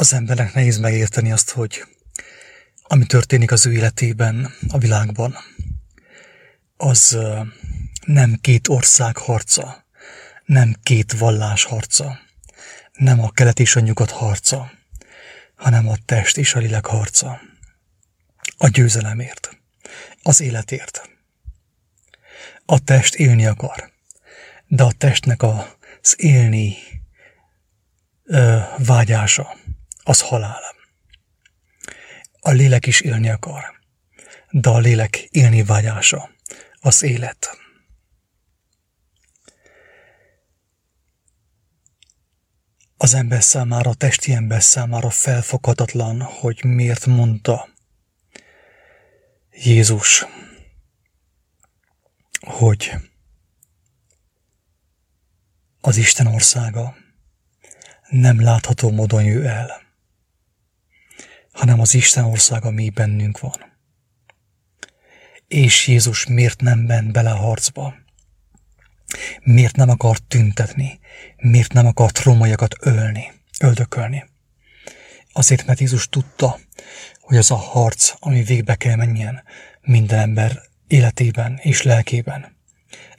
Az embernek nehéz megérteni azt, hogy ami történik az ő életében, a világban, az nem két ország harca, nem két vallás harca, nem a kelet és a nyugat harca, hanem a test és a lélek harca. A győzelemért, az életért. A test élni akar, de a testnek az élni ö, vágyása, az halál. A lélek is élni akar, de a lélek élni vágyása, az élet. Az ember számára, a testi ember számára felfoghatatlan, hogy miért mondta Jézus, hogy az Isten országa nem látható módon jő el, hanem az Isten országa mi bennünk van. És Jézus miért nem ment bele a harcba? Miért nem akart tüntetni? Miért nem akart rómaiakat ölni, öldökölni? Azért, mert Jézus tudta, hogy az a harc, ami végbe kell menjen minden ember életében és lelkében,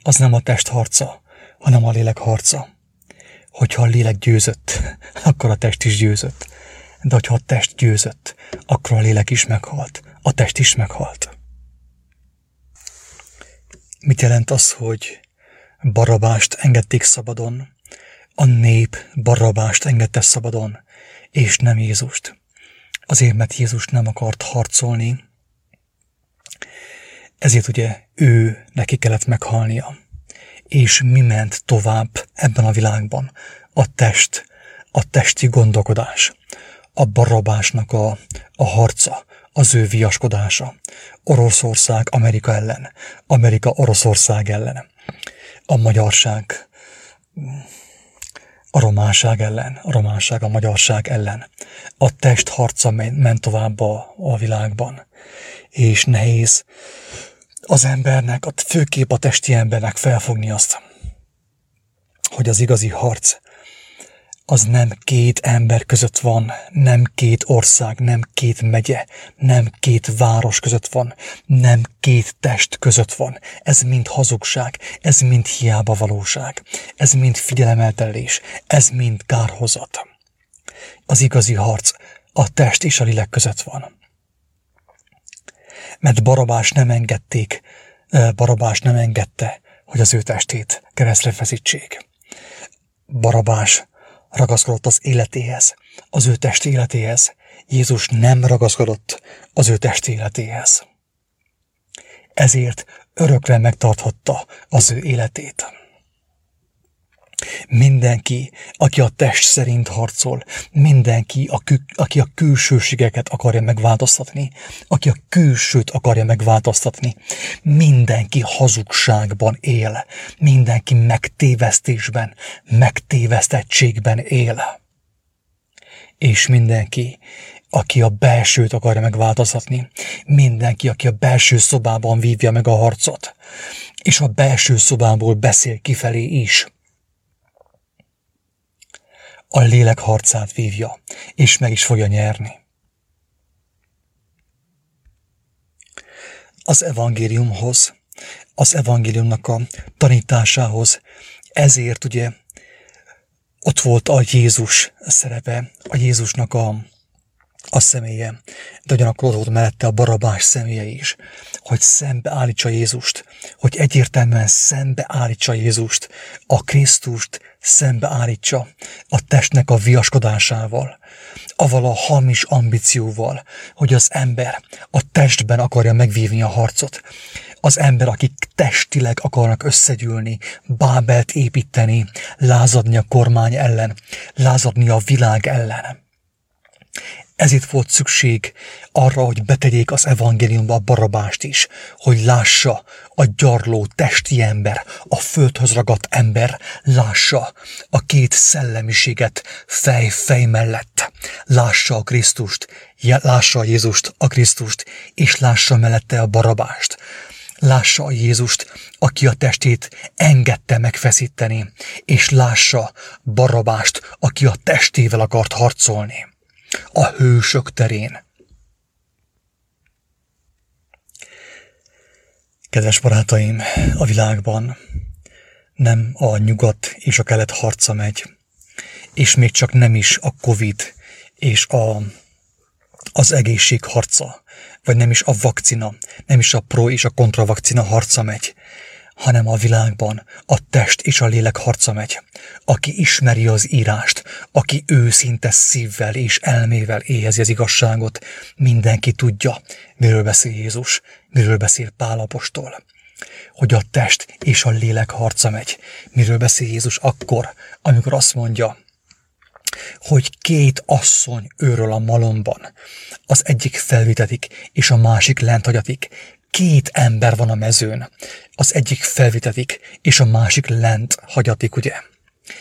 az nem a test harca, hanem a lélek harca. Hogyha a lélek győzött, akkor a test is győzött. De hogyha a test győzött, akkor a lélek is meghalt, a test is meghalt. Mit jelent az, hogy Barabást engedték szabadon, a nép Barabást engedte szabadon, és nem Jézust. Azért, mert Jézus nem akart harcolni, ezért ugye ő neki kellett meghalnia. És mi ment tovább ebben a világban? A test, a testi gondolkodás, a barabásnak a, a harca, az ő viaskodása. Oroszország Amerika ellen, Amerika Oroszország ellen, a magyarság a románság ellen, a románság a magyarság ellen. A test harca ment tovább a, a világban, és nehéz az embernek, a főképp a testi embernek felfogni azt, hogy az igazi harc az nem két ember között van, nem két ország, nem két megye, nem két város között van, nem két test között van. Ez mind hazugság, ez mind hiába valóság, ez mind figyelemeltelés, ez mind kárhozat. Az igazi harc a test és a lélek között van. Mert Barabás nem engedték, Barabás nem engedte, hogy az ő testét keresztre feszítsék. Barabás ragaszkodott az életéhez, az ő test életéhez. Jézus nem ragaszkodott az ő test életéhez. Ezért örökre megtarthatta az ő életét. Mindenki, aki a test szerint harcol, mindenki, aki a külsőségeket akarja megváltoztatni, aki a külsőt akarja megváltoztatni, mindenki hazugságban él, mindenki megtévesztésben, megtévesztettségben él. És mindenki, aki a belsőt akarja megváltoztatni, mindenki, aki a belső szobában vívja meg a harcot, és a belső szobából beszél kifelé is, a lélek harcát vívja, és meg is fogja nyerni. Az evangéliumhoz, az evangéliumnak a tanításához, ezért ugye ott volt a Jézus szerepe, a Jézusnak a, a személye, de ugyanakkor ott volt mellette a barabás személye is, hogy szembeállítsa Jézust, hogy egyértelműen szembeállítsa Jézust, a Krisztust szembeállítsa a testnek a viaskodásával, aval a hamis ambícióval, hogy az ember a testben akarja megvívni a harcot, az ember, akik testileg akarnak összegyűlni, Bábelt építeni, lázadni a kormány ellen, lázadni a világ ellen. Ezért volt szükség arra, hogy betegyék az evangéliumba a barabást is, hogy lássa a gyarló testi ember, a földhöz ragadt ember, lássa a két szellemiséget fej-fej mellett, lássa a Krisztust, lássa a Jézust, a Krisztust, és lássa mellette a barabást. Lássa a Jézust, aki a testét engedte megfeszíteni, és lássa Barabást, aki a testével akart harcolni a hősök terén. Kedves barátaim, a világban nem a nyugat és a kelet harca megy, és még csak nem is a Covid és a, az egészség harca, vagy nem is a vakcina, nem is a pro és a kontravakcina harca megy, hanem a világban a test és a lélek harca megy. Aki ismeri az írást, aki őszinte szívvel és elmével éhezi az igazságot, mindenki tudja, miről beszél Jézus, miről beszél Pálapostól hogy a test és a lélek harca megy. Miről beszél Jézus akkor, amikor azt mondja, hogy két asszony őről a malomban. Az egyik felvitetik, és a másik lent hagyatik. Két ember van a mezőn. Az egyik felvitetik, és a másik lent hagyatik, ugye?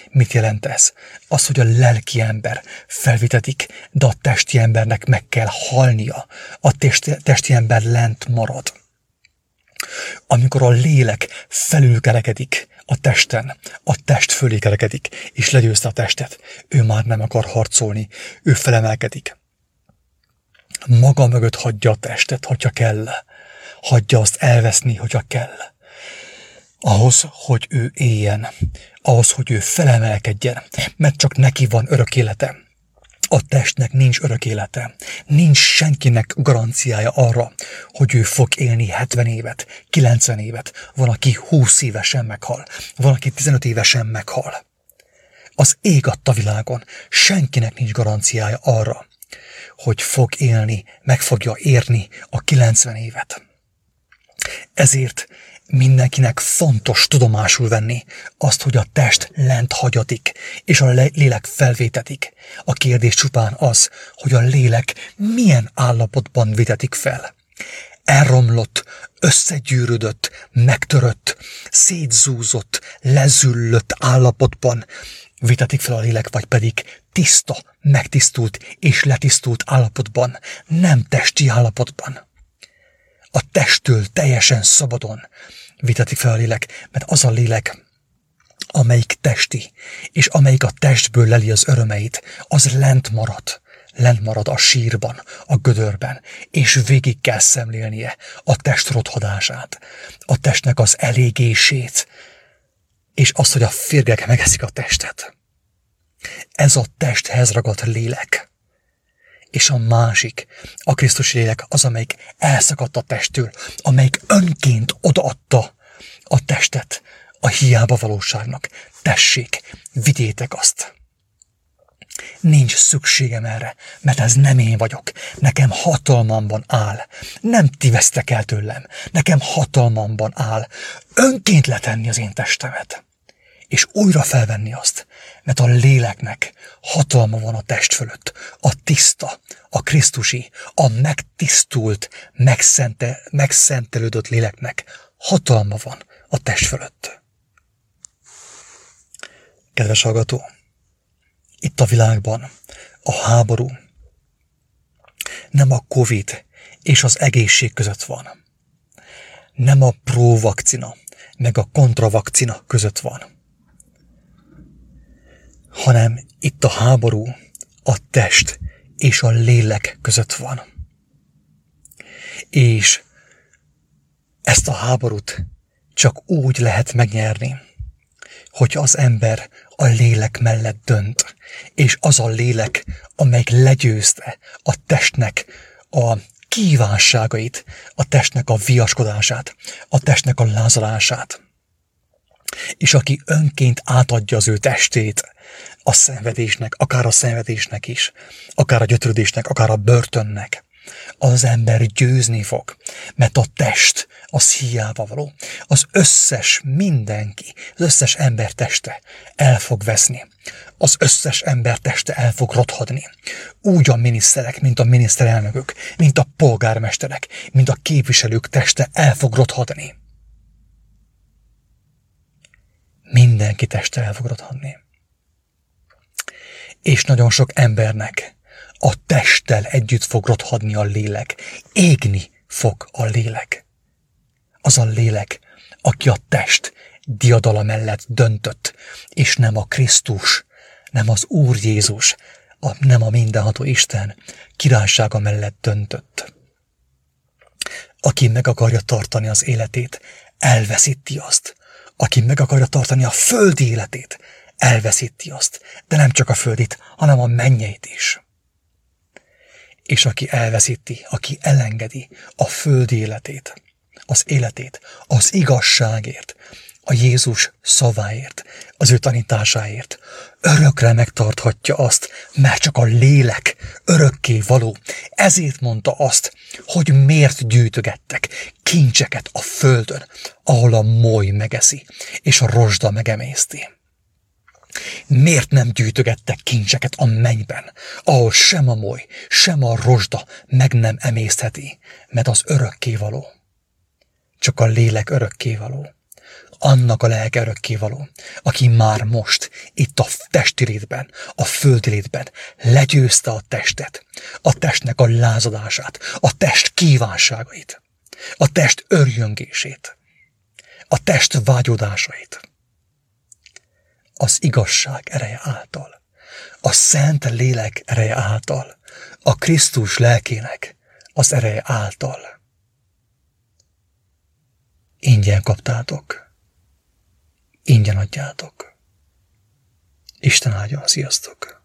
Mit jelent ez? Az, hogy a lelki ember felvitetik, de a testi embernek meg kell halnia. A testi, testi ember lent marad. Amikor a lélek felülkerekedik a testen, a test fölé kerekedik, és legyőzte a testet, ő már nem akar harcolni, ő felemelkedik. Maga mögött hagyja a testet, hogyha kell. Hagyja azt elveszni, hogyha kell. Ahhoz, hogy ő éljen, ahhoz, hogy ő felemelkedjen, mert csak neki van örök élete a testnek nincs örök élete. Nincs senkinek garanciája arra, hogy ő fog élni 70 évet, 90 évet. Van, aki 20 évesen meghal. Van, aki 15 évesen meghal. Az ég adta világon. Senkinek nincs garanciája arra, hogy fog élni, meg fogja érni a 90 évet. Ezért mindenkinek fontos tudomásul venni azt, hogy a test lent hagyatik, és a lélek felvétetik. A kérdés csupán az, hogy a lélek milyen állapotban vitetik fel. Elromlott, összegyűrődött, megtörött, szétzúzott, lezüllött állapotban vitetik fel a lélek, vagy pedig tiszta, megtisztult és letisztult állapotban, nem testi állapotban a testtől teljesen szabadon vitetik fel a lélek, mert az a lélek, amelyik testi, és amelyik a testből leli az örömeit, az lent marad, lent marad a sírban, a gödörben, és végig kell szemlélnie a test rothadását, a testnek az elégését, és azt, hogy a férgek megeszik a testet. Ez a testhez ragadt lélek és a másik, a Krisztus lélek az, amelyik elszakadt a testtől, amelyik önként odaadta a testet a hiába valóságnak. Tessék, vigyétek azt! Nincs szükségem erre, mert ez nem én vagyok. Nekem hatalmamban áll. Nem ti vesztek el tőlem. Nekem hatalmamban áll. Önként letenni az én testemet és újra felvenni azt, mert a léleknek hatalma van a test fölött, a tiszta, a Krisztusi, a megtisztult, megszente, megszentelődött léleknek hatalma van a test fölött. Kedves hallgató, itt a világban a háború nem a Covid és az egészség között van. Nem a próvakcina meg a kontravakcina között van hanem itt a háború a test és a lélek között van. És ezt a háborút csak úgy lehet megnyerni, hogy az ember a lélek mellett dönt, és az a lélek, amelyik legyőzte a testnek a kívánságait, a testnek a viaskodását, a testnek a lázalását. És aki önként átadja az ő testét a szenvedésnek, akár a szenvedésnek is, akár a gyötrődésnek, akár a börtönnek, az ember győzni fog, mert a test az hiába való. Az összes mindenki, az összes ember teste el fog veszni. Az összes ember teste el fog rothadni. Úgy a miniszterek, mint a miniszterelnökök, mint a polgármesterek, mint a képviselők teste el fog rothadni. Mindenki teste el fog rothadni és nagyon sok embernek a testtel együtt fog rothadni a lélek. Égni fog a lélek. Az a lélek, aki a test diadala mellett döntött, és nem a Krisztus, nem az Úr Jézus, a, nem a mindenható Isten királysága mellett döntött. Aki meg akarja tartani az életét, elveszíti azt. Aki meg akarja tartani a földi életét, elveszíti azt. De nem csak a földit, hanem a mennyeit is. És aki elveszíti, aki elengedi a földi életét, az életét, az igazságért, a Jézus szaváért, az ő tanításáért. Örökre megtarthatja azt, mert csak a lélek örökké való. Ezért mondta azt, hogy miért gyűjtögettek kincseket a földön, ahol a moly megeszi, és a rozsda megemészti. Miért nem gyűjtögettek kincseket a mennyben, ahol sem a moly, sem a rozsda meg nem emésztheti, mert az örökkévaló. Csak a lélek örökkévaló annak a lelke örökkévaló, aki már most, itt a testi létben, a földi létben legyőzte a testet, a testnek a lázadását, a test kívánságait, a test örjöngését, a test vágyódásait. Az igazság ereje által, a szent lélek ereje által, a Krisztus lelkének az ereje által. Ingyen kaptátok ingyen adjátok. Isten áldja, sziasztok!